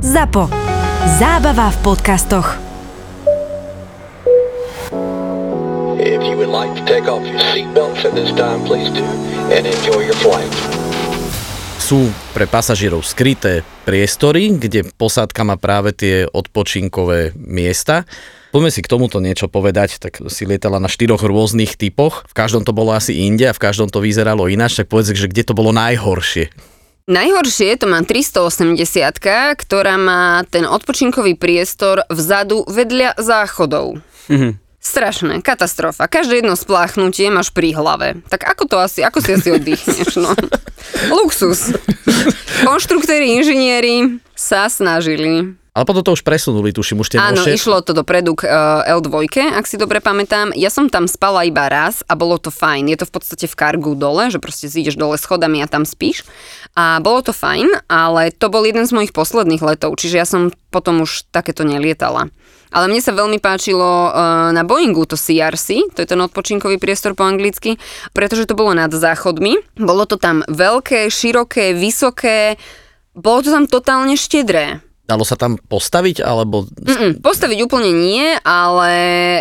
ZAPO. Zábava v podcastoch. If you would like to take off your seatbelts at this time, please do, and enjoy your flight. sú pre pasažierov skryté priestory, kde posádka má práve tie odpočinkové miesta. Poďme si k tomuto niečo povedať, tak si lietala na štyroch rôznych typoch, v každom to bolo asi inde a v každom to vyzeralo ináč, tak povedz, že kde to bolo najhoršie. Najhoršie to má 380, ktorá má ten odpočinkový priestor vzadu vedľa záchodov. Strašné, katastrofa. Každé jedno spláchnutie máš pri hlave. Tak ako to asi, ako si asi oddychneš, no? Luxus. Konštruktéri, inžinieri sa snažili. Ale potom to už presunuli, tuším, už tie Áno, novšie. išlo to dopredu k uh, L2, ak si dobre pamätám. Ja som tam spala iba raz a bolo to fajn. Je to v podstate v kargu dole, že proste zídeš dole schodami a tam spíš. A bolo to fajn, ale to bol jeden z mojich posledných letov, čiže ja som potom už takéto nelietala. Ale mne sa veľmi páčilo uh, na Boeingu to CRC, to je ten odpočinkový priestor po anglicky, pretože to bolo nad záchodmi. Bolo to tam veľké, široké, vysoké, bolo to tam totálne štedré. Dalo sa tam postaviť, alebo... Mm-mm, postaviť úplne nie, ale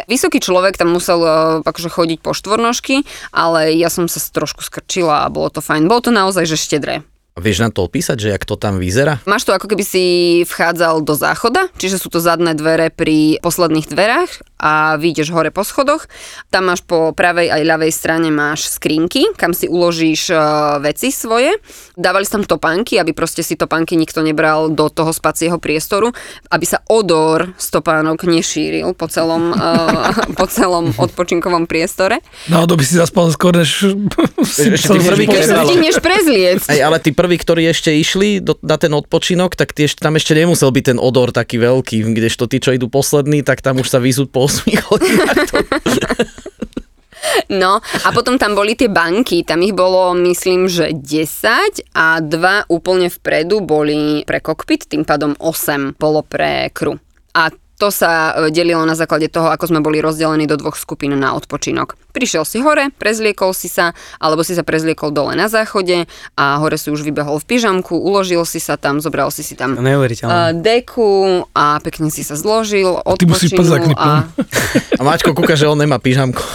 vysoký človek tam musel uh, akože chodiť po štvornožky, ale ja som sa trošku skrčila a bolo to fajn. Bolo to naozaj, že štedré. Vieš na to opísať, že jak to tam vyzerá? Máš to ako keby si vchádzal do záchoda, čiže sú to zadné dvere pri posledných dverách a vyjdeš hore po schodoch. Tam máš po pravej aj ľavej strane máš skrinky, kam si uložíš uh, veci svoje. Dávali tam topánky, aby proste si topánky nikto nebral do toho spacieho priestoru, aby sa odor stopánok nešíril po celom, uh, po celom odpočinkovom priestore. Náhodou by si zaspal skôr, než Ešte tí prví, keď Keď sa Prví, ktorí ešte išli do, na ten odpočinok, tak tie, ešte- tam ešte nemusel byť ten odor taký veľký, kdežto tí, čo idú poslední, tak tam už sa vyzú po 8 hodinách. To... No a potom tam boli tie banky, tam ich bolo myslím, že 10 a dva úplne vpredu boli pre kokpit, tým pádom 8 bolo pre kru. A to sa e, delilo na základe toho, ako sme boli rozdelení do dvoch skupín na odpočinok. Prišiel si hore, prezliekol si sa, alebo si sa prezliekol dole na záchode a hore si už vybehol v pyžamku, uložil si sa tam, zobral si si tam uh, deku a pekne si sa zložil, ty musíš spať odpočinul a A Maťko kúka, že on nemá pyžamku.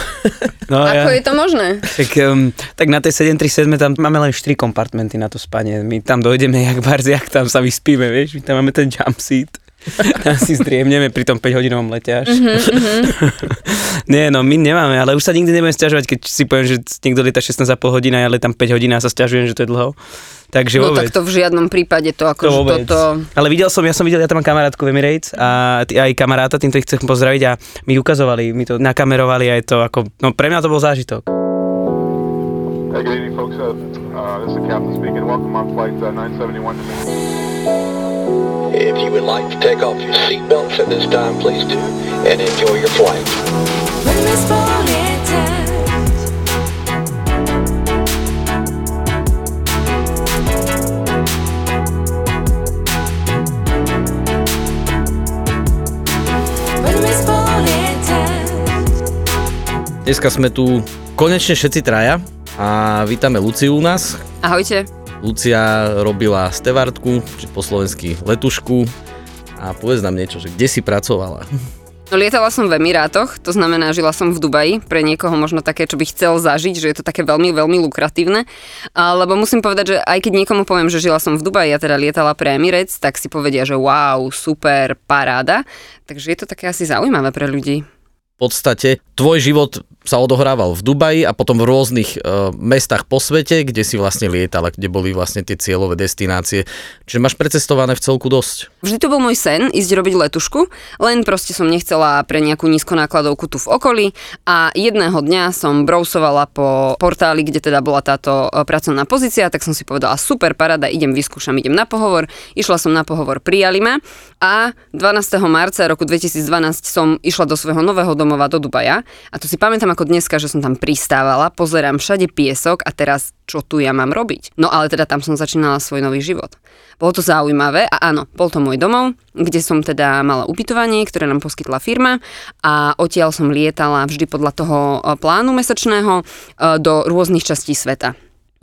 No, ako je to možné? Tak, um, tak na tej 737 tam máme len 4 kompartmenty na to spanie. My tam dojdeme jak barziak, tam sa vyspíme, vieš, my tam máme ten jump si zdriemneme pri tom 5 hodinovom lete až. Nie, no my nemáme, ale už sa nikdy nebudem stiažovať, keď si poviem, že niekto lieta 16,5 hodina, ja tam 5 hodín a sa stiažujem, že to je dlho. Takže No vôbec. tak to v žiadnom prípade to To akože vôbec. toto... Ale videl som, ja som videl, ja tam mám kamarátku v Emirates a t- aj kamaráta, týmto ich chcem pozdraviť a mi ukazovali, mi to nakamerovali a je to ako, no pre mňa to bol zážitok. Hey, good evening, folks. Uh, uh, this is the captain speaking. Welcome on flight uh, 971 to If you would like to take off your seatbelts at this time, please do, and enjoy your flight. Dneska sme tu konečne všetci traja a vítame Luciu u nás. Ahojte. Lucia robila stevardku, či po slovensky letušku a povedz nám niečo, že kde si pracovala. No lietala som v Emirátoch, to znamená, žila som v Dubaji, pre niekoho možno také, čo by chcel zažiť, že je to také veľmi, veľmi lukratívne. A, lebo musím povedať, že aj keď niekomu poviem, že žila som v Dubaji a teda lietala pre Emirates, tak si povedia, že wow, super, paráda. Takže je to také asi zaujímavé pre ľudí. V podstate tvoj život sa odohrával v Dubaji a potom v rôznych e, mestách po svete, kde si vlastne lietala, kde boli vlastne tie cieľové destinácie. Čiže máš precestované v celku dosť. Vždy to bol môj sen ísť robiť letušku, len proste som nechcela pre nejakú nízkonákladovku tu v okolí a jedného dňa som brousovala po portáli, kde teda bola táto e, pracovná pozícia, tak som si povedala super, parada, idem, vyskúšam, idem na pohovor. Išla som na pohovor, prijali ma a 12. marca roku 2012 som išla do svojho nového domova do Dubaja a to si pamätám ako dneska, že som tam pristávala, pozerám všade piesok a teraz čo tu ja mám robiť. No ale teda tam som začínala svoj nový život. Bolo to zaujímavé a áno, bol to môj domov, kde som teda mala ubytovanie, ktoré nám poskytla firma a odtiaľ som lietala vždy podľa toho e, plánu mesačného e, do rôznych častí sveta.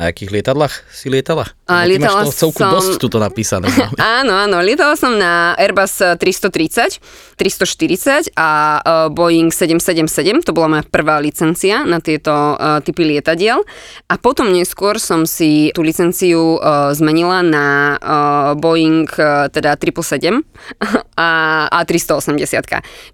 Na akých lietadlách si lietala? A ty lietala máš celku som- dosť tuto napísané. Áno, áno, lietala som na Airbus 330, 340 a uh, Boeing 777, to bola moja prvá licencia na tieto uh, typy lietadiel. A potom neskôr som si tú licenciu uh, zmenila na Boeing teda 777 a, a 380.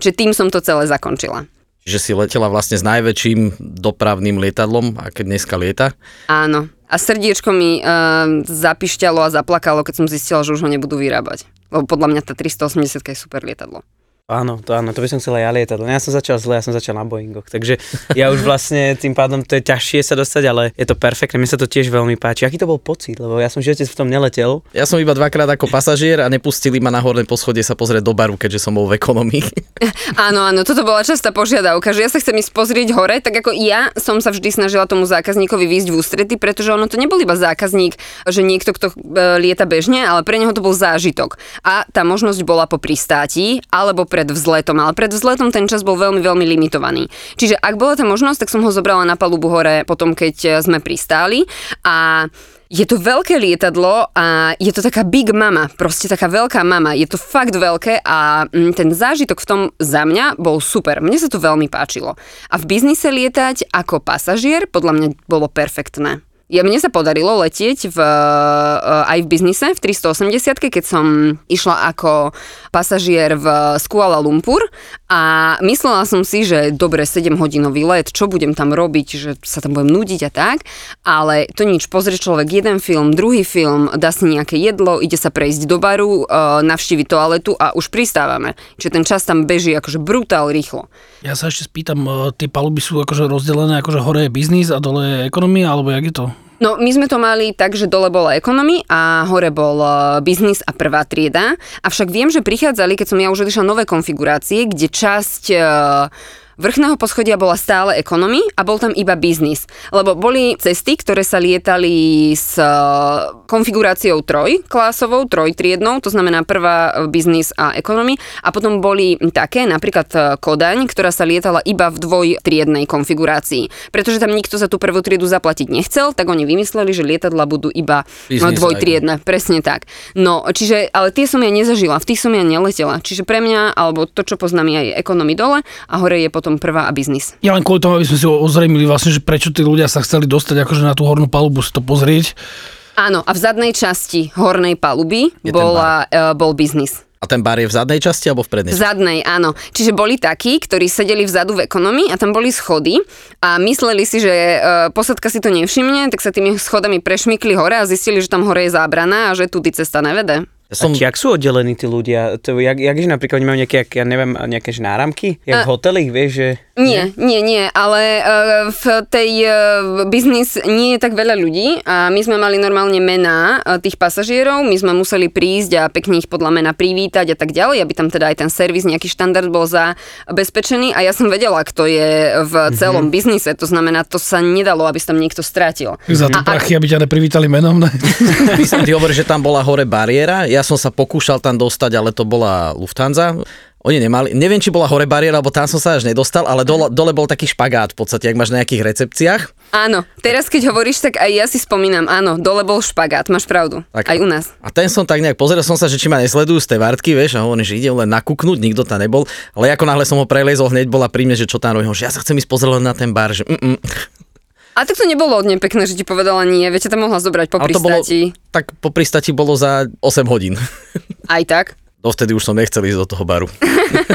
Čiže tým som to celé zakončila. Že si letela vlastne s najväčším dopravným lietadlom, aké dneska lieta. Áno. A srdiečko mi uh, zapišťalo a zaplakalo, keď som zistila, že už ho nebudú vyrábať. Lebo podľa mňa tá 380 je super lietadlo. Áno, to áno, to by som chcel aj ja lietať, len ja som začal zle, ja som začal na Boeingoch, takže ja už vlastne tým pádom to je ťažšie sa dostať, ale je to perfektné, mne sa to tiež veľmi páči. Aký to bol pocit, lebo ja som živote v tom neletel. Ja som iba dvakrát ako pasažier a nepustili ma na horné poschodie sa pozrieť do baru, keďže som bol v ekonomii. Áno, áno, toto bola častá požiadavka, že ja sa chcem ísť pozrieť hore, tak ako ja som sa vždy snažila tomu zákazníkovi výjsť v ústrety, pretože ono to nebol iba zákazník, že niekto, kto e, lieta bežne, ale pre neho to bol zážitok. A tá možnosť bola po pristáti alebo pred vzletom, ale pred vzletom ten čas bol veľmi, veľmi limitovaný. Čiže ak bola tá možnosť, tak som ho zobrala na palubu hore potom, keď e, sme pristáli a je to veľké lietadlo a je to taká big mama, proste taká veľká mama. Je to fakt veľké a mm, ten zážitok v tom za mňa bol super. Mne sa to veľmi páčilo. A v biznise lietať ako pasažier podľa mňa bolo perfektné. Ja, mne sa podarilo letieť v, eh, aj v biznise v 380, keď som išla ako pasažier v Kuala Lumpur a myslela som si, že dobre 7 hodinový let, čo budem tam robiť, že sa tam budem nudiť a tak, ale to nič, pozrie človek jeden film, druhý film, dá si nejaké jedlo, ide sa prejsť do baru, eh, navštíviť toaletu a už pristávame. Čiže ten čas tam beží akože brutál rýchlo. Ja sa ešte spýtam, e, tie paluby sú akože rozdelené, akože hore je biznis a dole je ekonomia, alebo jak je to? No, my sme to mali tak, že dole bola ekonomy a hore bol eh, biznis a prvá trieda. Avšak viem, že prichádzali, keď som ja už odišla nové konfigurácie, kde časť eh, vrchného poschodia bola stále ekonomy a bol tam iba biznis. Lebo boli cesty, ktoré sa lietali s eh, konfiguráciou troj, klásovou, trojtriednou, to znamená prvá eh, biznis a ekonomy. A potom boli také, napríklad eh, Kodaň, ktorá sa lietala iba v dvojtriednej konfigurácii. Pretože tam nikto za tú prvú triedu zaplatiť nechcel, tak oni vymysleli, že lietadla budú iba no, dvojtriedne. Presne tak. No, čiže, ale tie som ja nezažila, v tých som ja neletela. Čiže pre mňa, alebo to, čo poznám je ekonomy dole a hore je potom prvá a biznis. Ja len kvôli tomu, aby sme si ozrejmili vlastne, že prečo tí ľudia sa chceli dostať akože na tú hornú palubu si to pozrieť. Áno, a v zadnej časti hornej paluby Je bola, uh, bol biznis. A ten bar je v zadnej časti alebo v prednej? V zadnej, áno. Čiže boli takí, ktorí sedeli vzadu v ekonomii a tam boli schody a mysleli si, že uh, posadka si to nevšimne, tak sa tými schodami prešmykli hore a zistili, že tam hore je zábrana a že tudy cesta nevede. Som... A jak sú oddelení tí ľudia? To, jak, jak, že napríklad oni majú nejaké, jak, ja neviem, nejaké že náramky? Jak A- v hotelich, vieš, že... Nie, nie, nie, ale uh, v tej uh, biznis nie je tak veľa ľudí a my sme mali normálne mená uh, tých pasažierov, my sme museli prísť a pekne ich podľa mena privítať a tak ďalej, aby tam teda aj ten servis, nejaký štandard bol zabezpečený a ja som vedela, kto je v celom biznise, to znamená, to sa nedalo, aby sa tam niekto stratil. Za a- prachy, aby ťa neprivítali menom. Ne? ty hovoríš, že tam bola hore bariéra, ja som sa pokúšal tam dostať, ale to bola Lufthansa. Oni nemali, neviem, či bola hore bariéra, lebo tam som sa až nedostal, ale dole, dole bol taký špagát v podstate, ak máš na nejakých recepciách. Áno, teraz keď hovoríš, tak aj ja si spomínam, áno, dole bol špagát, máš pravdu, Tak. aj u nás. A ten som tak nejak pozeral som sa, že či ma nesledujú z tej vartky, vieš, a hovorím, že idem len nakúknúť, nikto tam nebol. Ale ako náhle som ho prelezol, hneď bola pri mne, že čo tam robím, že ja sa chcem ísť pozrieť len na ten bar, že mm, mm. A tak to nebolo od nej pekné, že ti povedala nie, viete, tam mohla zobrať po bolo, pristáti. tak po pristati bolo za 8 hodín. Aj tak. Dovtedy už som nechcel ísť do toho baru.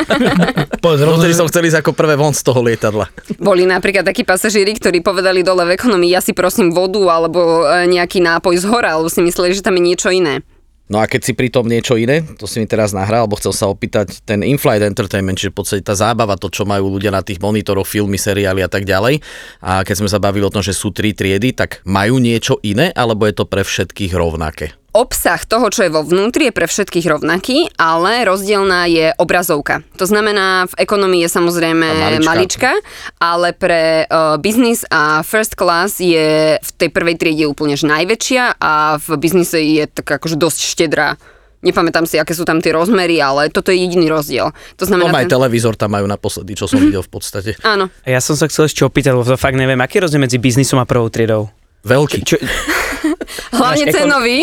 Povedz, Dovtedy som chcel ísť ako prvé von z toho lietadla. Boli napríklad takí pasažieri, ktorí povedali dole v ekonomii, ja si prosím vodu alebo e, nejaký nápoj z hora, alebo si mysleli, že tam je niečo iné. No a keď si pri tom niečo iné, to si mi teraz nahral, alebo chcel sa opýtať, ten in-flight entertainment, čiže v podstate tá zábava, to, čo majú ľudia na tých monitoroch, filmy, seriály a tak ďalej. A keď sme sa bavili o tom, že sú tri triedy, tak majú niečo iné, alebo je to pre všetkých rovnaké? Obsah toho, čo je vo vnútri, je pre všetkých rovnaký, ale rozdielná je obrazovka. To znamená, v ekonomii je samozrejme maličká. malička, ale pre uh, business a first class je v tej prvej triede úplne že najväčšia a v biznise je tak akože dosť štedrá. Nepamätám si, aké sú tam tie rozmery, ale toto je jediný rozdiel. To No znamená, aj televízor tam majú naposledy, čo som videl v podstate. Áno. A ja som sa chcel ešte opýtať, lebo to fakt neviem, aký je rozdiel medzi biznisom a prvou triedou? Veľký. Čo, Hlavne ekon- cenový.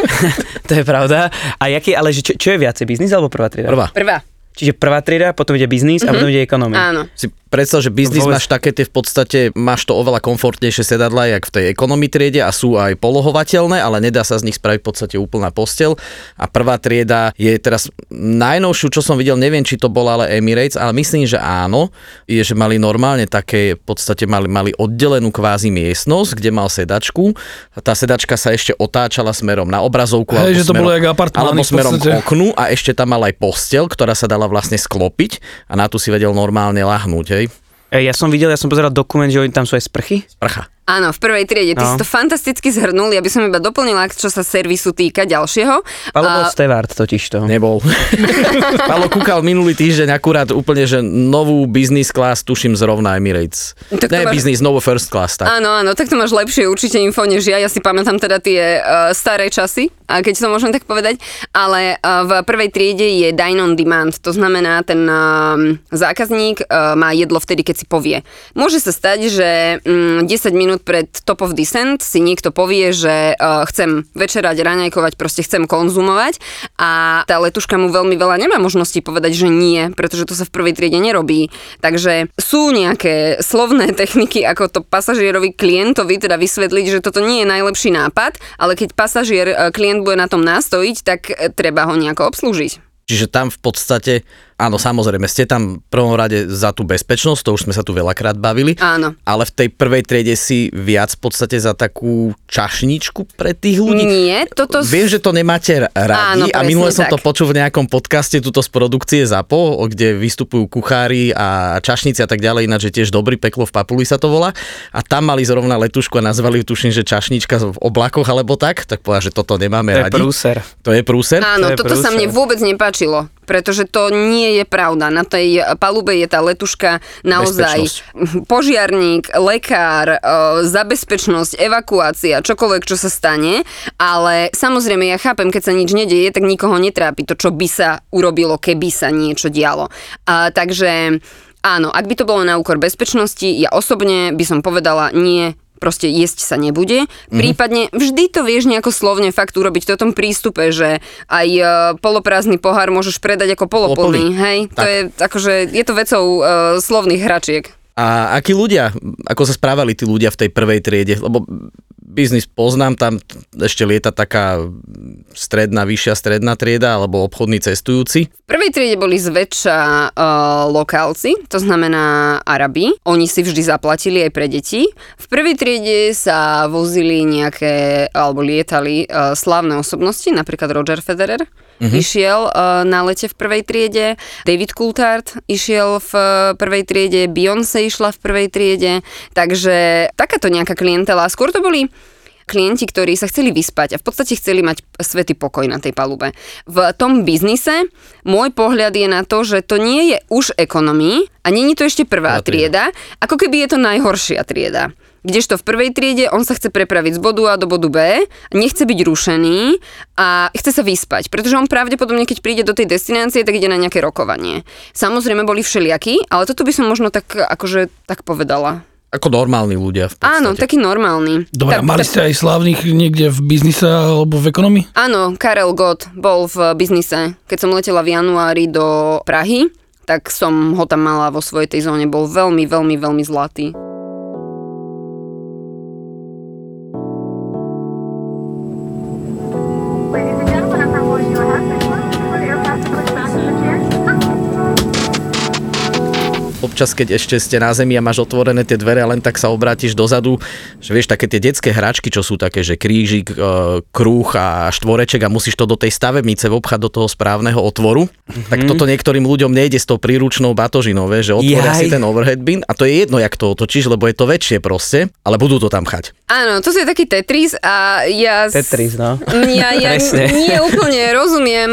to je pravda. A jaký, ale že čo, čo je viacej, biznis alebo prvá trieda? Prvá. Prvá. Čiže prvá trieda, potom ide biznis a potom ide ekonomia. Áno. Si predstav, že biznis máš také tie v podstate, máš to oveľa komfortnejšie sedadla, jak v tej ekonomii triede a sú aj polohovateľné, ale nedá sa z nich spraviť v podstate úplná postel. A prvá trieda je teraz najnovšiu, čo som videl, neviem, či to bola ale Emirates, ale myslím, že áno, je, že mali normálne také, v podstate mali, mali oddelenú kvázi miestnosť, kde mal sedačku. Tá sedačka sa ešte otáčala smerom na obrazovku. Hej, alebo že to smerom, bolo Alebo smerom k oknu a ešte tam mal aj postel, ktorá sa dala vlastne sklopiť a na tú si vedel normálne lahnúť, hej. Ja som videl, ja som pozeral dokument, že oni tam sú aj sprchy. Sprcha. Áno, v prvej triede. Ty No. si to fantasticky zhrnul, ja by som iba doplnila, čo sa servisu týka ďalšieho. Palo bol A- stevard totiž to. Nebol. Palo kúkal minulý týždeň akurát úplne, že novú business class, tuším zrovna Emirates. Tak ne, máš- business, novú first class, tak. Áno, áno, tak to máš lepšie určite info než ja. Ja si pamätám teda tie uh, staré časy, a keď to môžem tak povedať. Ale uh, v prvej triede je dine on demand. To znamená, ten uh, zákazník uh, má jedlo vtedy, keď si povie. Môže sa stať, že um, 10 minút pred top of descent si niekto povie, že uh, chcem večerať, raňajkovať, proste chcem konzumovať a tá letuška mu veľmi veľa nemá možností povedať, že nie, pretože to sa v prvej triede nerobí. Takže sú nejaké slovné techniky, ako to pasažierovi klientovi teda vysvetliť, že toto nie je najlepší nápad, ale keď pasažier, e, klient bude na tom nastojiť, tak e, treba ho nejako obslúžiť. Čiže tam v podstate, áno, samozrejme, ste tam v prvom rade za tú bezpečnosť, to už sme sa tu veľakrát bavili. Áno. Ale v tej prvej triede si viac v podstate za takú čašničku pre tých ľudí. Nie, toto... Viem, že to nemáte radi Áno, a minule som tak. to počul v nejakom podcaste tuto z produkcie ZAPO, kde vystupujú kuchári a čašníci a tak ďalej, ináč je tiež dobrý peklo v Papuli sa to volá. A tam mali zrovna letušku a nazvali ju tuším, že čašnička v oblakoch alebo tak, tak povedal, že toto nemáme To je radi. prúser. To je prúser? Áno, To je toto sa prúser. mne vôbec nepáčilo, pretože to nie je pravda. Na tej palube je tá letuška naozaj požiarník, lekár, e, za bezpečnosť, evakuácia, čokoľvek, čo sa stane, ale samozrejme ja chápem, keď sa nič nedeje, tak nikoho netrápi to, čo by sa urobilo, keby sa niečo dialo. A, takže áno, ak by to bolo na úkor bezpečnosti, ja osobne by som povedala nie, proste jesť sa nebude. Mhm. Prípadne vždy to vieš nejako slovne fakt urobiť v tom prístupe, že aj e, poloprázdny pohár môžeš predať ako poloplný, hej? To je akože, je to vecou e, slovných hračiek. A akí ľudia, ako sa správali tí ľudia v tej prvej triede? Lebo biznis poznám, tam ešte lieta taká stredná, vyššia stredná trieda alebo obchodní cestujúci. V prvej triede boli zväčša uh, lokálci, to znamená Arabi. Oni si vždy zaplatili aj pre deti. V prvej triede sa vozili nejaké, alebo lietali uh, slávne osobnosti, napríklad Roger Federer. Mm-hmm. Išiel uh, na lete v prvej triede, David Coulthard išiel v uh, prvej triede, Beyoncé išla v prvej triede, takže takáto nejaká klientela. Skôr to boli klienti, ktorí sa chceli vyspať a v podstate chceli mať svetý pokoj na tej palube. V tom biznise môj pohľad je na to, že to nie je už ekonomii a nie je to ešte prvá trieda, ako keby je to najhoršia trieda. Kdežto v prvej triede on sa chce prepraviť z bodu A do bodu B, nechce byť rušený a chce sa vyspať, pretože on pravdepodobne, keď príde do tej destinácie, tak ide na nejaké rokovanie. Samozrejme boli všelijakí, ale toto by som možno tak akože tak povedala. Ako normálni ľudia v podstate. Áno, taký normálny. Dobre, Tak- mali tak- ste aj slávnych niekde v biznise alebo v ekonomii? Áno, Karel Gott bol v biznise. Keď som letela v januári do Prahy, tak som ho tam mala vo svojej tej zóne. Bol veľmi, veľmi, veľmi zlatý. Občas, keď ešte ste na zemi a máš otvorené tie dvere a len tak sa obrátiš dozadu, že vieš, také tie detské hračky, čo sú také, že krížik, e, kruh a štvoreček a musíš to do tej stavebnice vobchať do toho správneho otvoru, mm-hmm. tak toto niektorým ľuďom nejde s tou príručnou batožinou, vieš, že otvoria Jaj. si ten overhead bin a to je jedno, jak to otočíš, lebo je to väčšie proste, ale budú to tam chať. Áno, to je taký Tetris a ja... Tetris, no. Ja, ja nie úplne rozumiem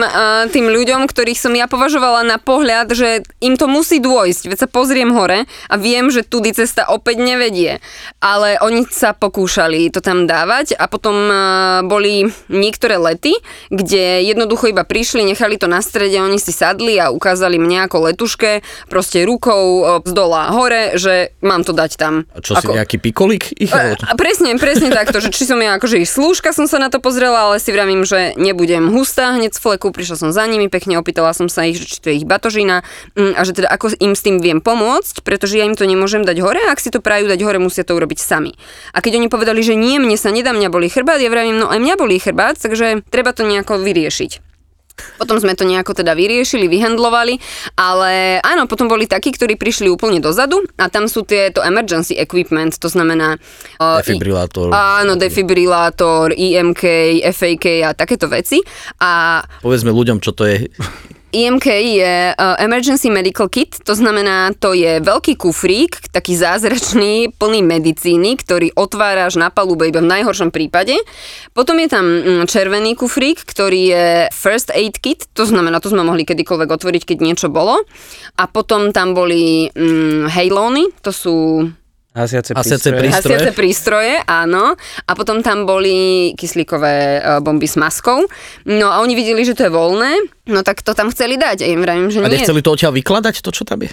tým ľuďom, ktorých som ja považovala na pohľad, že im to musí dôjsť. Veď sa pozri pozriem hore a viem, že tudy cesta opäť nevedie. Ale oni sa pokúšali to tam dávať a potom uh, boli niektoré lety, kde jednoducho iba prišli, nechali to na strede, oni si sadli a ukázali mne ako letuške proste rukou uh, z dola hore, že mám to dať tam. A čo si Ako- nejaký pikolik? Ich, a, a presne, presne takto, že či som ja akože ich slúžka som sa na to pozrela, ale si vravím, že nebudem hustá hneď z fleku, prišla som za nimi, pekne opýtala som sa ich, že či to je ich batožina mm, a že teda ako im s tým viem pomôcť, pretože ja im to nemôžem dať hore a ak si to prajú dať hore, musia to urobiť sami. A keď oni povedali, že nie, mne sa nedá, mňa boli chrbát, ja vravím, no aj mňa boli chrbát, takže treba to nejako vyriešiť. Potom sme to nejako teda vyriešili, vyhandlovali, ale áno, potom boli takí, ktorí prišli úplne dozadu a tam sú tieto emergency equipment, to znamená... uh, Defibrilátor. Áno, defibrilátor, IMK, FAK a takéto veci. A Povedzme ľuďom, čo to je. IMK je uh, Emergency Medical Kit, to znamená, to je veľký kufrík, taký zázračný, plný medicíny, ktorý otváraš na palube iba v najhoršom prípade. Potom je tam mm, červený kufrík, ktorý je First Aid Kit, to znamená, to sme mohli kedykoľvek otvoriť, keď niečo bolo. A potom tam boli mm, hejlóny, to sú Hasiace Hasiace prístroje. prístroje. Hasiace prístroje, áno. A potom tam boli kyslíkové e, bomby s maskou. No a oni videli, že to je voľné, no tak to tam chceli dať. A im vravím, že A nie. nechceli to odtiaľ vykladať, to čo tam je?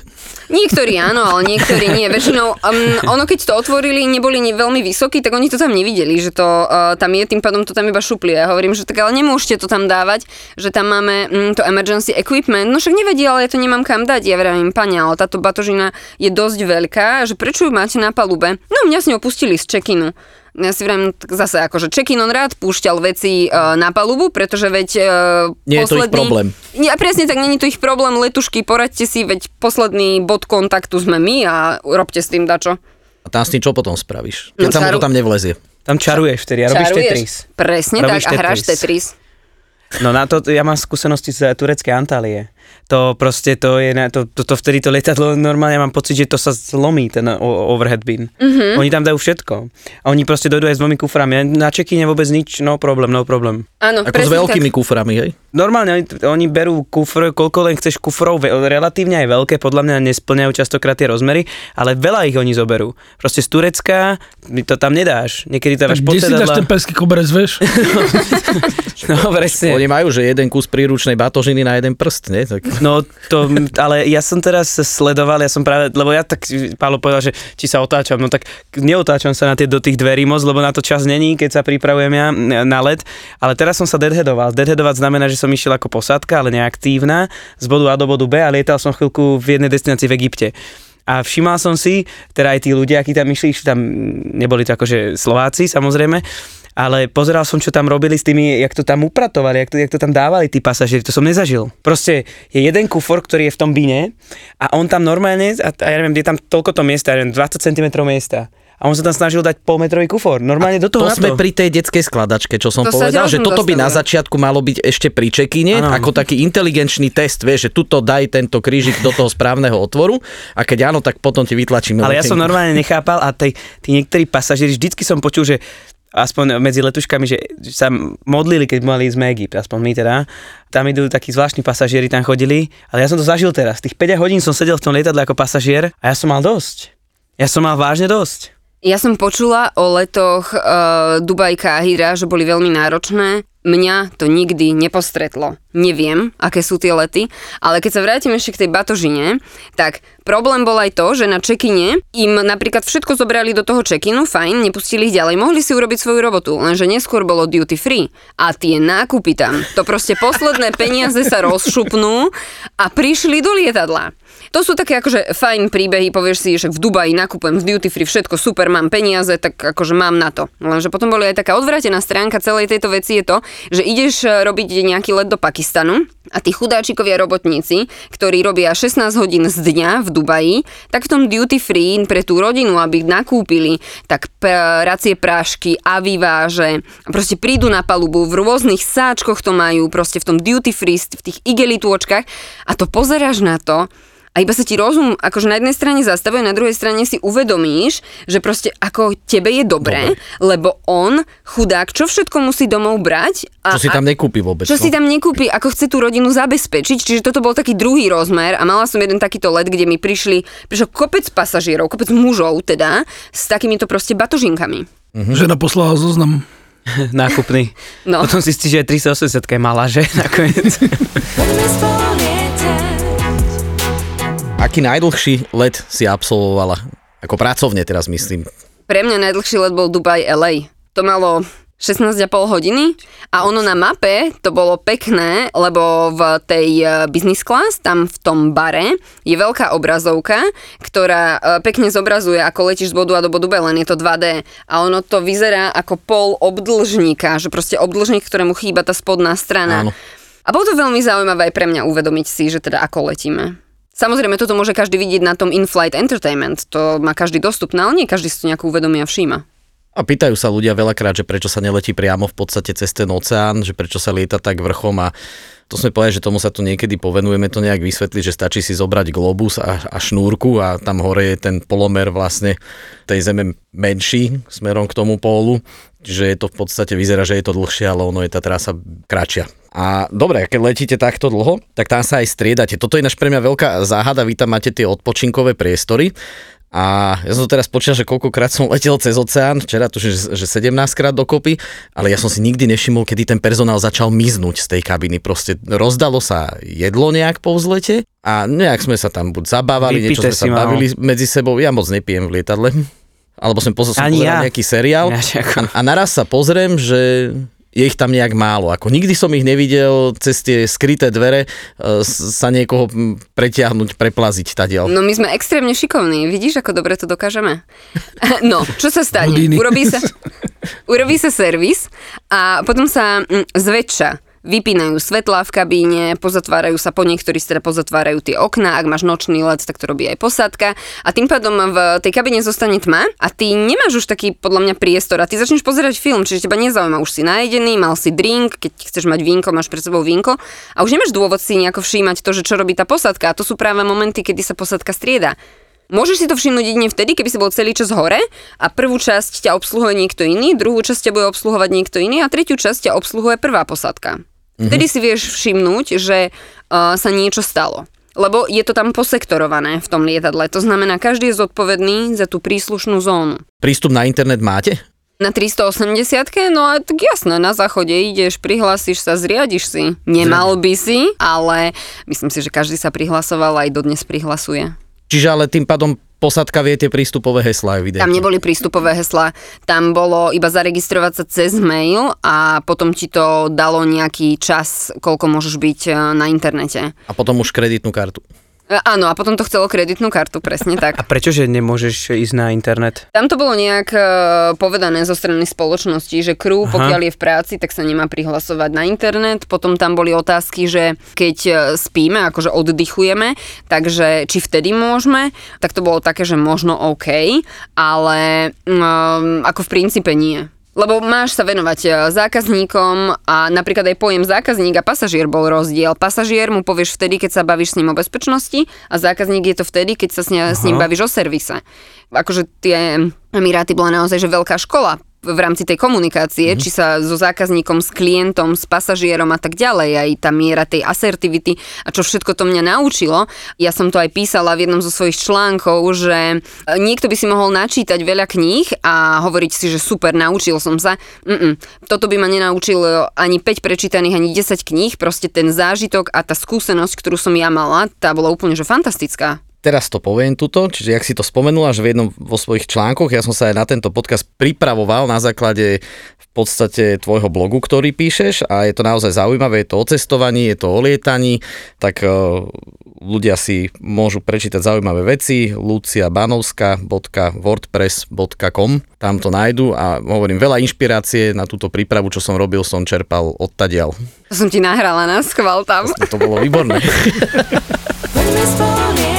Niektorí áno, ale niektorí nie. Väčšinou, um, ono keď to otvorili, neboli ni veľmi vysokí, tak oni to tam nevideli, že to uh, tam je, tým pádom to tam iba šupli. Ja hovorím, že tak ale nemôžete to tam dávať, že tam máme mm, to emergency equipment. No však nevedí, ale ja to nemám kam dať. Ja vravím, pani, ale táto batožina je dosť veľká, že prečo ju máte na palube? No mňa s ňou pustili z check-inu. Ja si vravím tak zase, akože check-in on rád púšťal veci uh, na palubu, pretože veď uh, Nie je to ich posledný... problém. Nie, a presne tak, není to ich problém, letušky, poraďte si, veď posledný bod kontaktu sme my a robte s tým dačo. A tam s tým čo potom spravíš? Keď No, sa mu to čaru- tam nevlezie. Tam čaruješ vtedy a robíš Tetris. Presne Robíš tak, a hráš Tetris. Tetris. No na to, ja mám skúsenosti z tureckej Antálie. To proste, to je, na- to, to, to vtedy to lietadlo, normálne mám pocit, že to sa zlomí, ten overhead bin. Mm-hmm. Oni tam dajú všetko. A oni proste dojdú aj s dvomi kuframi. Na čekine vôbec nič, no problém, no problém. Áno, Ako s veľkými tak. kuframi, hej? Normálne oni, oni berú kufr, koľko len chceš kufrov, relatívne aj veľké, podľa mňa nesplňajú častokrát tie rozmery, ale veľa ich oni zoberú. Proste z Turecka to tam nedáš. Niekedy Tak pod kde si dáš ten perský koberec, vieš? No presne. Oni majú, že jeden kus príručnej batožiny na jeden prst, nie? Tak... No to, ale ja som teraz sledoval, ja som práve, lebo ja tak, Pálo povedal, že či sa otáčam, no tak neotáčam sa na tie, do tých dverí moc, lebo na to čas není, keď sa pripravujem ja na let, ale teraz som sa deadheadoval. Deadheadovať znamená, že som išiel ako posádka, ale neaktívna, z bodu A do bodu B a lietal som chvíľku v jednej destinácii v Egypte. A všímal som si, teda aj tí ľudia, akí tam išli, išli tam, neboli to akože Slováci samozrejme, ale pozeral som, čo tam robili s tými, jak to tam upratovali, jak to, jak to tam dávali tí pasažieri, to som nezažil. Proste je jeden kufor, ktorý je v tom bine a on tam normálne, a, a ja neviem, je tam toľko to miesta, ja neviem, 20 cm miesta. A on sa tam snažil dať polmetrový kufor. Normálne do toho To sme to. pri tej detskej skladačke, čo som To povedal, že toto by na začiatku malo byť ešte pri čekine, ako taký inteligenčný test, vieš, že tuto daj tento krížik do toho správneho otvoru a keď áno, tak potom ti vytlačím Ale ja som normálne nechápal a tí, tí niektorí pasažieri, vždycky som počul, že aspoň medzi letuškami, že sa modlili, keď mali ísť Egypt, aspoň my teda. Tam idú takí zvláštni pasažieri, tam chodili, ale ja som to zažil teraz. Tých 5 hodín som sedel v tom lietadle ako pasažier a ja som mal dosť. Ja som mal vážne dosť. Ja som počula o letoch uh, Dubaj Káhira, že boli veľmi náročné. Mňa to nikdy nepostretlo. Neviem, aké sú tie lety, ale keď sa vrátim ešte k tej batožine, tak problém bol aj to, že na čekine im napríklad všetko zobrali do toho čekinu, fajn, nepustili ich ďalej, mohli si urobiť svoju robotu, lenže neskôr bolo duty free a tie nákupy tam, to proste posledné peniaze sa rozšupnú a prišli do lietadla. To sú také akože fajn príbehy, povieš si, že v Dubaji nakupujem v duty free všetko super, mám peniaze, tak akože mám na to. Lenže potom boli aj taká odvrátená stránka celej tejto veci je to, že ideš e, robiť nejaký let do Pakistanu a tí chudáčikovia robotníci, ktorí robia 16 hodín z dňa v Dubaji, tak v tom duty free pre tú rodinu, aby nakúpili, tak racie prášky, aviváže, proste prídu na palubu, v rôznych sáčkoch to majú, proste v tom duty free, v tých igelitôčkach a to pozeráš na to a iba sa ti rozum akože na jednej strane zastavuje, na druhej strane si uvedomíš, že proste ako tebe je dobré, lebo on, chudák, čo všetko musí domov brať. A, Čo si tam nekúpi vôbec. čo no? si tam nekúpi, ako chce tú rodinu zabezpečiť. Čiže toto bol taký druhý rozmer a mala som jeden takýto let, kde mi prišli, prišiel kopec pasažierov, kopec mužov teda, s takýmito proste batožinkami. Hm. Žena poslala zoznam. Nákupný. No. Potom si že 380 je malá, že? Nakoniec. Aký najdlhší let si absolvovala? Ako pracovne teraz myslím. Pre mňa najdlhší let bol Dubai LA. To malo 16,5 hodiny a ono na mape to bolo pekné, lebo v tej eh, business class, tam v tom bare, je veľká obrazovka, ktorá eh, pekne zobrazuje, ako letíš z bodu A do bodu B, len je to 2D. A ono to vyzerá ako pol obdlžníka, že proste obdlžník, ktorému chýba tá spodná strana. Áno. A bolo to veľmi zaujímavé aj pre mňa uvedomiť si, že teda ako letíme. Samozrejme, toto môže každý vidieť na tom in-flight entertainment, to má každý dostupné, ale nie každý si to nejako uvedomí a všíma. A pýtajú sa ľudia veľakrát, že prečo sa neletí priamo v podstate cez ten oceán, že prečo sa lieta tak vrchom a to sme povedali, že tomu sa tu niekedy povenujeme to nejak vysvetliť, že stačí si zobrať globus a, a šnúrku a tam hore je ten polomer vlastne tej zeme menší smerom k tomu pólu, že je to v podstate vyzerá, že je to dlhšie, ale ono je tá trasa kratšia. A dobre, keď letíte takto dlho, tak tam sa aj striedate. Toto je náš pre mňa veľká záhada, vy tam máte tie odpočinkové priestory a ja som to teraz počítal, že koľkokrát som letel cez oceán, včera tuším, že, že 17 krát dokopy, ale ja som si nikdy nevšimol, kedy ten personál začal miznúť z tej kabiny. Proste rozdalo sa jedlo nejak po vzlete a nejak sme sa tam buď zabávali, niečo Vypité sme sa mal. bavili medzi sebou. Ja moc nepijem v lietadle. Alebo som, pozor, som Ani ja. nejaký seriál Ja, a, a naraz sa pozriem, že je ich tam nejak málo. Ako nikdy som ich nevidel cez tie skryté dvere e, sa niekoho pretiahnuť, preplaziť tadiaľ. No my sme extrémne šikovní, vidíš, ako dobre to dokážeme? No, čo sa stane? Urobí sa, urobí sa servis a potom sa zväčša vypínajú svetlá v kabíne, pozatvárajú sa po niektorí si teda pozatvárajú tie okná, ak máš nočný let, tak to robí aj posádka a tým pádom v tej kabíne zostane tma a ty nemáš už taký podľa mňa priestor. A ty začneš pozerať film, čiže teba nezaujíma, už si najedený, mal si drink, keď chceš mať vínko, máš pred sebou vínko. A už nemáš dôvod si nejako všímať to, že čo robí tá posádka a to sú práve momenty, kedy sa posádka strieda. Môžeš si to všimnúť jedine vtedy, keby si bol celý čas hore a prvú časť ťa obsluhuje niekto iný, druhú časť ťa bude obsluhovať niekto iný a tretiu časť ťa obsluhuje prvá posádka. Vtedy si vieš všimnúť, že uh, sa niečo stalo. Lebo je to tam posektorované v tom lietadle. To znamená, každý je zodpovedný za tú príslušnú zónu. Prístup na internet máte? Na 380 no a tak jasné, na záchode ideš, prihlásiš sa, zriadiš si. Nemal by si, ale myslím si, že každý sa prihlasoval aj dodnes prihlasuje. Čiže ale tým pádom posadka vie tie prístupové heslá evidentne. Tam neboli prístupové heslá, tam bolo iba zaregistrovať sa cez mail a potom ti to dalo nejaký čas, koľko môžeš byť e, na internete. A potom už kreditnú kartu. E, Áno, a potom to chcelo kreditnú kartu, presne A tak. prečože nemôžeš ísť na internet? Tam to bolo nejak e, povedané zo strany spoločnosti, že crew, Aha. pokiaľ je v práci, tak sa nemá prihlasovať na internet. Potom tam boli otázky, že keď e, spíme, akože oddychujeme, takže či vtedy môžeme, tak to bolo také, že možno OK, ale um, ako v princípe nie. Lebo máš sa venovať e, zákazníkom a napríklad aj pojem zákazník a pasažier bol rozdiel. Pasažier mu povieš vtedy, keď sa bavíš s ním o bezpečnosti a zákazník je to vtedy, keď sa s, ne, s ním bavíš o servise. Akože tie Emiráty bola naozaj že veľká škola v rámci tej komunikácie, mm-hmm. či sa so zákazníkom, s klientom, s pasažierom a tak ďalej, aj tá miera tej asertivity a čo všetko to mňa naučilo. Ja som to aj písala v jednom zo svojich článkov, že e, niekto by si mohol načítať veľa kníh a hovoriť si, že super, naučil som sa. Mm-mm. Toto by ma nenaučilo ani 5 prečítaných, ani 10 kníh, proste ten zážitok a tá skúsenosť, ktorú som ja mala, tá bola úplne že fantastická. Teraz to poviem tuto, čiže jak si to spomenula, že v jednom vo svojich článkoch, ja som sa aj na tento podcast pripravoval na základe v podstate tvojho blogu, ktorý píšeš a je to naozaj zaujímavé, je to o cestovaní, je to o lietaní, tak uh, ľudia si môžu prečítať zaujímavé veci, luciabanovska.wordpress.com tam to nájdu a hovorím, veľa inšpirácie na túto prípravu, čo som robil, som čerpal odtadiaľ. To som ti nahrala na schvál tam. To bolo výborné.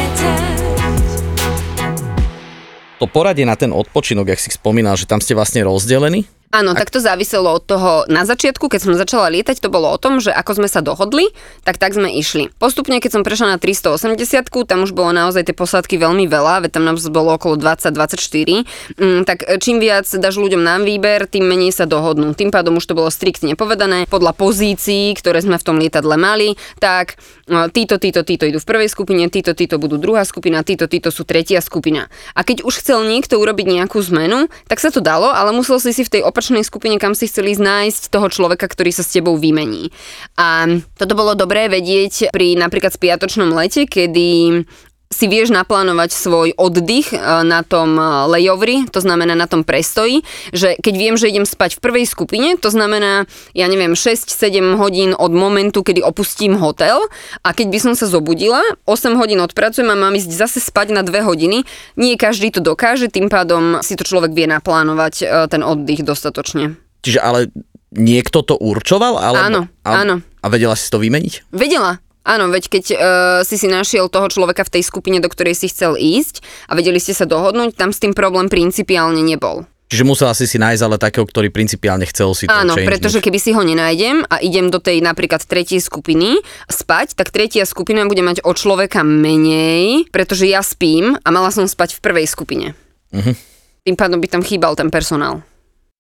to poradie na ten odpočinok, jak si spomínal, že tam ste vlastne rozdelení, Áno, tak to záviselo od toho na začiatku, keď som začala lietať, to bolo o tom, že ako sme sa dohodli, tak tak sme išli. Postupne, keď som prešla na 380, tam už bolo naozaj tie posádky veľmi veľa, veď tam nás bolo okolo 20-24, mm, tak čím viac dáš ľuďom na výber, tým menej sa dohodnú. Tým pádom už to bolo striktne povedané, podľa pozícií, ktoré sme v tom lietadle mali, tak e, títo, títo, títo idú v prvej skupine, títo, títo budú druhá skupina, títo, títo sú tretia skupina. A keď už chcel niekto urobiť nejakú zmenu, tak sa to dalo, ale musel si si v tej opačnej skupine, kam si chceli nájsť toho človeka, ktorý sa s tebou vymení. A toto bolo dobré vedieť pri napríklad spiatočnom lete, kedy si vieš naplánovať svoj oddych e, na tom e, layovery, to znamená na tom prestoji, že keď viem, že idem spať v prvej skupine, to znamená, ja neviem, 6-7 hodín od momentu, kedy opustím hotel a keď by som sa zobudila, 8 hodín odpracujem a mám ísť zase spať na 2 hodiny, nie každý to dokáže, tým pádom si to človek vie naplánovať e, ten oddych dostatočne. Čiže ale niekto to určoval? Alebo, Áno, áno. A vedela si to vymeniť? Vedela, Áno, veď keď uh, si si našiel toho človeka v tej skupine, do ktorej si chcel ísť a vedeli ste sa dohodnúť, tam s tým problém principiálne nebol. Čiže musela si si nájsť ale takého, ktorý principiálne chcel si to Áno, changenúť. pretože keby si ho nenájdem a idem do tej napríklad tretej skupiny spať, tak tretia skupina bude mať o človeka menej, pretože ja spím a mala som spať v prvej skupine. Mhm. Tým pádom by tam chýbal ten personál.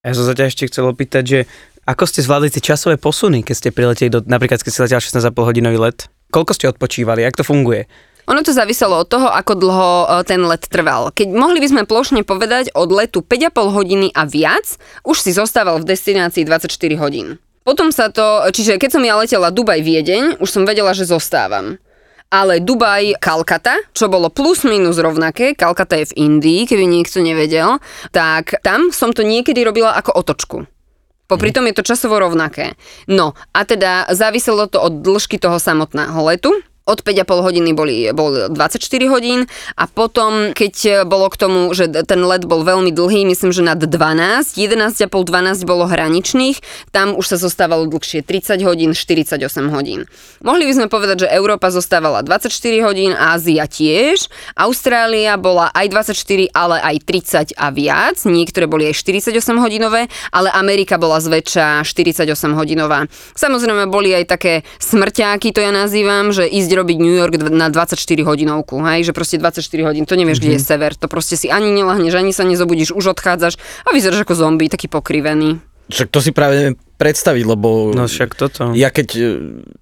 Ja som sa ťa ešte chcel opýtať, že ako ste zvládli tie časové posuny, keď ste prileteli do, napríklad keď ste leteli 16,5 hodinový let? Koľko ste odpočívali? Jak to funguje? Ono to záviselo od toho, ako dlho e, ten let trval. Keď mohli by sme plošne povedať od letu 5,5 hodiny a viac, už si zostával v destinácii 24 hodín. Potom sa to, čiže keď som ja letela Dubaj Viedeň, už som vedela, že zostávam. Ale Dubaj Kalkata, čo bolo plus minus rovnaké, Kalkata je v Indii, keby niekto nevedel, tak tam som to niekedy robila ako otočku. Popri tom je to časovo rovnaké. No a teda záviselo to od dĺžky toho samotného letu. Od 5,5 hodiny boli, bol 24 hodín a potom, keď bolo k tomu, že ten let bol veľmi dlhý, myslím, že nad 12, 11,5, 12 bolo hraničných, tam už sa zostávalo dlhšie 30 hodín, 48 hodín. Mohli by sme povedať, že Európa zostávala 24 hodín, Ázia tiež, Austrália bola aj 24, ale aj 30 a viac, niektoré boli aj 48 hodinové, ale Amerika bola zväčša 48 hodinová. Samozrejme boli aj také smrťáky, to ja nazývam, že ísť robiť New York na 24 hodinovku, hej, že proste 24 hodín, to nevieš, mm-hmm. kde je sever, to proste si ani nelahneš, ani sa nezobudíš, už odchádzaš a vyzeráš ako zombie, taký pokrivený. Však to si práve neviem predstaviť, lebo No však toto. ja keď e,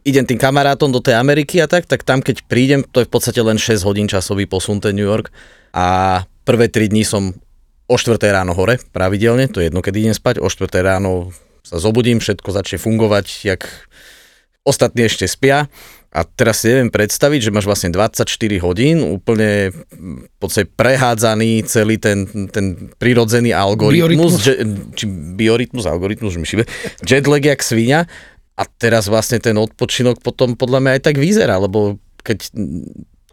idem tým kamarátom do tej Ameriky a tak, tak tam keď prídem, to je v podstate len 6 hodín časový posun ten New York a prvé 3 dní som o 4 ráno hore pravidelne, to je jedno, keď idem spať, o 4 ráno sa zobudím, všetko začne fungovať, jak ostatní ešte spia a teraz si neviem predstaviť, že máš vlastne 24 hodín úplne v podstate prehádzaný celý ten, ten prirodzený algoritmus, Biorytmus. že, či biorytmus, algoritmus, už mi šibe, jetlag jak svinia a teraz vlastne ten odpočinok potom podľa mňa aj tak vyzerá, lebo keď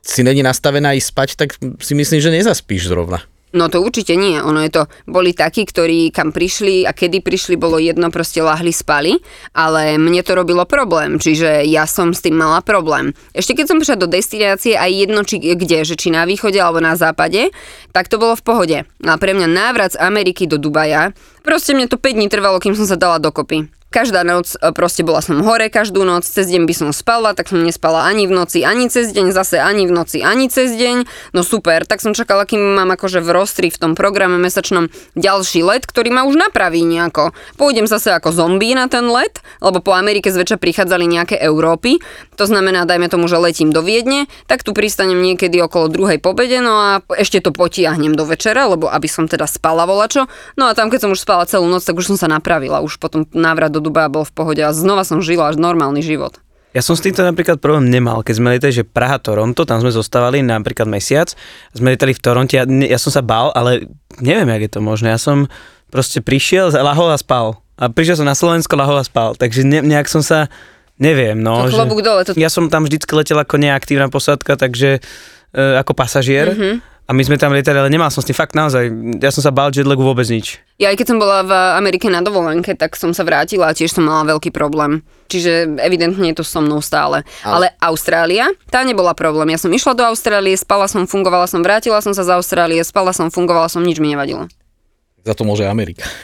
si není nastavená ísť spať, tak si myslím, že nezaspíš zrovna. No to určite nie, ono je to, boli takí, ktorí kam prišli a kedy prišli, bolo jedno, proste lahli, spali, ale mne to robilo problém, čiže ja som s tým mala problém. Ešte keď som prišla do destinácie, aj jedno či kde, že či na východe alebo na západe, tak to bolo v pohode. A pre mňa návrat z Ameriky do Dubaja, proste mne to 5 dní trvalo, kým som sa dala dokopy. Každá noc, e, proste bola som hore každú noc, cez deň by som spala, tak som nespala ani v noci, ani cez deň, zase ani v noci, ani cez deň. No super, tak som čakala, kým mám akože v rostri v tom programe mesačnom ďalší let, ktorý ma už napraví nejako. Pôjdem zase ako zombie na ten let, lebo po Amerike zväčša prichádzali nejaké Európy, to znamená, dajme tomu, že letím do Viedne, tak tu pristanem niekedy okolo druhej pobede, no a ešte to potiahnem do večera, lebo aby som teda spala volačo. No a tam, keď som už spala celú noc, tak už som sa napravila, už potom návrat do Dubaja bol v pohode a znova som žila až normálny život. Ja som s týmto napríklad problém nemal, keď sme lietali, že Praha, Toronto, tam sme zostávali napríklad mesiac, sme lietali v Toronte, ja, ja som sa bál, ale neviem, jak je to možné, ja som proste prišiel, lahol a spal. A prišiel som na Slovensko, lahol a spal, takže ne, nejak som sa, neviem, no. To klobúk dole, to- Ja som tam vždycky letel ako neaktívna posádka, takže e, ako pasažier. Mhm. A my sme tam lietali, ale nemal som s tým fakt naozaj. Ja som sa bál jetlagu vôbec nič. Ja aj keď som bola v Amerike na dovolenke, tak som sa vrátila a tiež som mala veľký problém. Čiže evidentne je to so mnou stále. Ale Austrália, tá nebola problém. Ja som išla do Austrálie, spala som, fungovala som, vrátila som sa z Austrálie, spala som, fungovala som, nič mi nevadilo. Za to môže Amerika.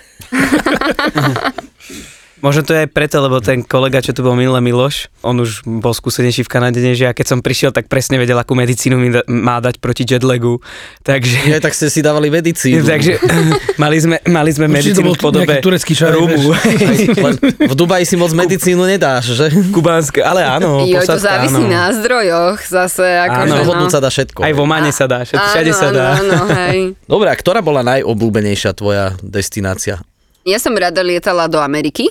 Možno to je aj preto, lebo ten kolega, čo tu bol minule Miloš, on už bol skúsenejší v Kanade než ja. Keď som prišiel, tak presne vedel, akú medicínu mi da- má dať proti jetlagu. Takže... Nie, tak ste si dávali medicínu. Takže mali sme, mali sme Určite medicínu v podobe turecký čaj, rumu. V Dubaji si moc medicínu nedáš, že? Kubánske, ale áno, jo, to závisí áno. na zdrojoch zase. Ako Áno. že no. sa dá všetko. Aj vo Mane sa dá, všade áno, sa dá. Áno, áno, hej. Dobre, a ktorá bola najobľúbenejšia tvoja destinácia? Ja som rada lietala do Ameriky.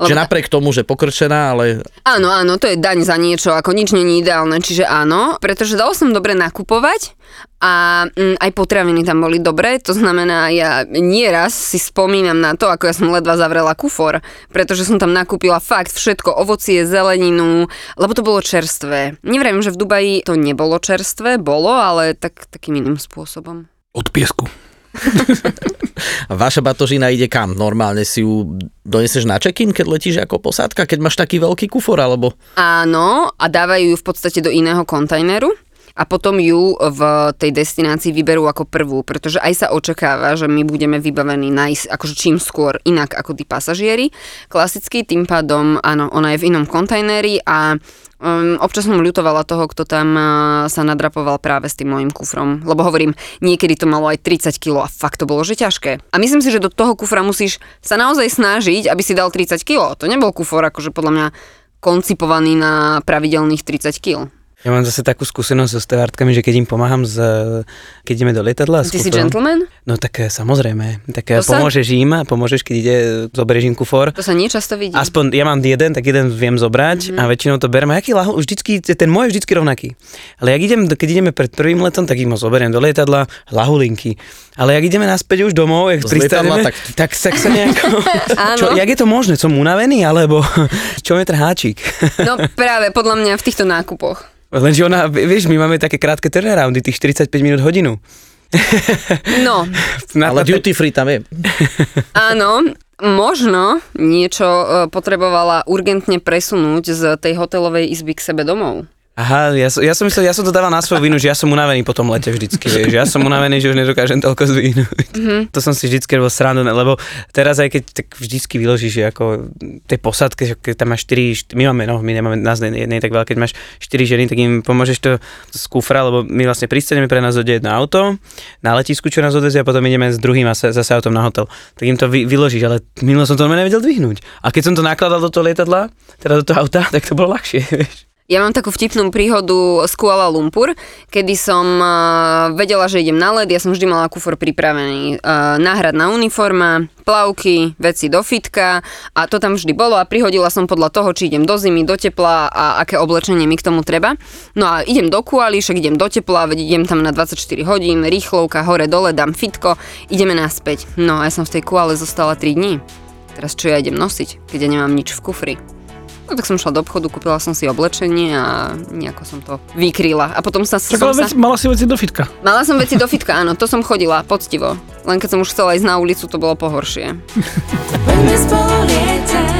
Že Lebo, napriek tomu, že pokrčená, ale áno, áno, to je daň za niečo, ako nič není ideálne, čiže áno, pretože dalo som dobre nakupovať a mm, aj potraviny tam boli dobré, to znamená, ja nieraz si spomínam na to, ako ja som ledva zavrela kufor, pretože som tam nakúpila fakt všetko, ovocie, zeleninu, lebo to bolo čerstvé. Nevrajím, že v Dubaji to nebolo čerstvé, bolo, ale tak, takým iným spôsobom. Od piesku. vaša batožina ide kam? Normálne si ju doneseš na check-in, keď letíš ako posádka, keď máš taký veľký kufor, alebo... Áno, a dávajú ju v podstate do iného kontajneru a potom ju v tej destinácii vyberú ako prvú, pretože aj sa očakáva, že my budeme vybavení nájsť akože čím skôr inak ako tí pasažieri. Klasicky, tým pádom, áno, ona je v inom kontajneri a um, občas som ľutovala toho, kto tam uh, sa nadrapoval práve s tým mojim kufrom, lebo hovorím, niekedy to malo aj 30 kg a fakt to bolo, že ťažké. A myslím si, že do toho kufra musíš sa naozaj snažiť, aby si dal 30 kg. To nebol kufor akože podľa mňa koncipovaný na pravidelných 30 kg. Ja mám zase takú skúsenosť so stevardkami, že keď im pomáham, z, keď ideme do lietadla. Ty si kufrom- gentleman? No tak eh, samozrejme. Tak eh, To sa- pomôžeš im, pomôžeš, keď ide, zoberieš im kufor. To sa niečasto vidí. Aspoň ja mám jeden, tak jeden viem zobrať Mhm. mm-hmm. a väčšinou to berem. A aký lahu, vždycky, ten môj je vždycky rovnaký. Ale jak idem, keď ideme pred prvým letom, tak im ho zoberiem do lietadla, lahulinky. Ale jak ideme naspäť už domov, jak pristaneme, tak- tak... tak, sa nejako... Čo, jak je to možné? Som unavený, alebo čo je ten háčik? No práve podľa mňa v týchto nákupoch. Lenže ona, vieš, my máme také krátke turnaroundy, tých 45 minút hodinu. No, Na, Ale duty free tam je. áno, možno niečo e, potrebovala urgentne presunúť z tej hotelovej izby k sebe domov. Aha, ja, som- ja som myslel, ja som to dával na svoju vinu, že ja som unavený po tom lete vždycky, vieš. Ja som unavený, že už nedokážem toľko zvinúť. Mm-hmm. To som si vždycky robil srandu, lebo teraz aj keď tak vždycky vyložíš, že ako tej posádke, že keď tam máš 4, my máme, no my nemáme, nás nie, nie je tak veľa, keď máš 4 ženy, tak im pomôžeš to z kufra, lebo my vlastne pristaneme pre nás dojde jedno auto, na letisku, čo nás odvezie a potom ideme s druhým a sa- zase autom na hotel. Tak im to vy, vyložíš, ale minulo som to nevedel dvihnúť. A keď som to nakladal do toho lietadla, teda do toho auta, tak to bolo ľahšie, vieš. Ja mám takú vtipnú príhodu z Kuala Lumpur, kedy som vedela, že idem na led, ja som vždy mala kufor pripravený. Náhradná uniforma, plavky, veci do fitka a to tam vždy bolo a prihodila som podľa toho, či idem do zimy, do tepla a aké oblečenie mi k tomu treba. No a idem do Kuali, však idem do tepla, veď idem tam na 24 hodín, rýchlovka, hore, dole, dám fitko, ideme naspäť. No a ja som v tej Kuale zostala 3 dní. Teraz čo ja idem nosiť, keď ja nemám nič v kufri? No tak som šla do obchodu, kúpila som si oblečenie a nejako som to vykryla. A potom sa... Tak som sa veci, mala si veci do fitka. mala som veci do fitka, áno, to som chodila poctivo. Len keď som už chcela ísť na ulicu, to bolo pohoršie. Poďme spolu lietať.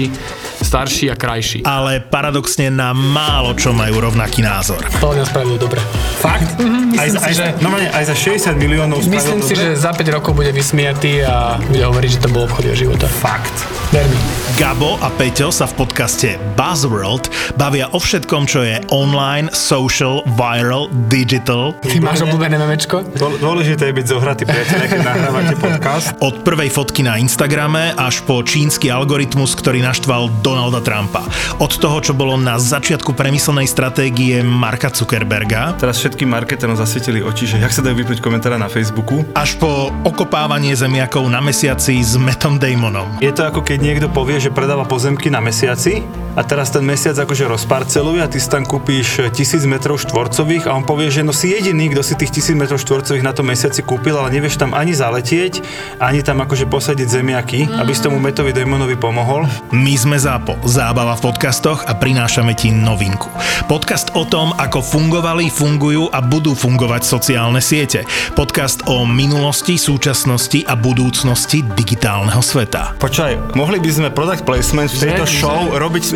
starší a krajší. ale paradoxne na málo čo majú rovnaký názor. To mňa spravilo dobre. Fakt? Mhm, aj, za, aj, si, za, že- no, aj za 60 miliónov Myslím si, dobre? že za 5 rokov bude vysmiatý a bude hovoriť, že to bol obchod jeho života. Fakt. Ver mi. Gabo a Peťo sa v podcaste Buzzworld bavia o všetkom, čo je online, social, viral, digital. Ty máš obľúbené memečko? Dôl- Dôležité je byť zohratý priateľ, keď nahrávate podcast. Od prvej fotky na Instagrame až po čínsky algoritmus, ktorý naštval Donalda Trumpa. Od toho, čo bolo na začiatku premyslenej stratégie Marka Zuckerberga, Teraz všetkým marketerom zasvietili oči, že jak sa dajú vypnúť komentára na Facebooku. až po okopávanie zemiakov na mesiaci s Metom Damonom. Je to ako keď niekto povie, že predáva pozemky na mesiaci a teraz ten mesiac akože rozparceluje a ty si tam kúpíš tisíc metrov štvorcových a on povie, že no si jediný, kto si tých tisíc metrov štvorcových na tom mesiaci kúpil, ale nevieš tam ani zaletieť, ani tam akože posadiť zemiaky, aby si tomu Metovi Damonovi pomohol. My sme ZAPO, zábava v podcastoch a prinášame ti novinku. Podcast o tom, ako fungovali, fungujú a budú fungovať sociálne siete. Podcast o minulosti, súčasnosti a budúcnosti digitálneho sveta. Počkaj, mohli by sme product placement v tejto Že- show že- robiť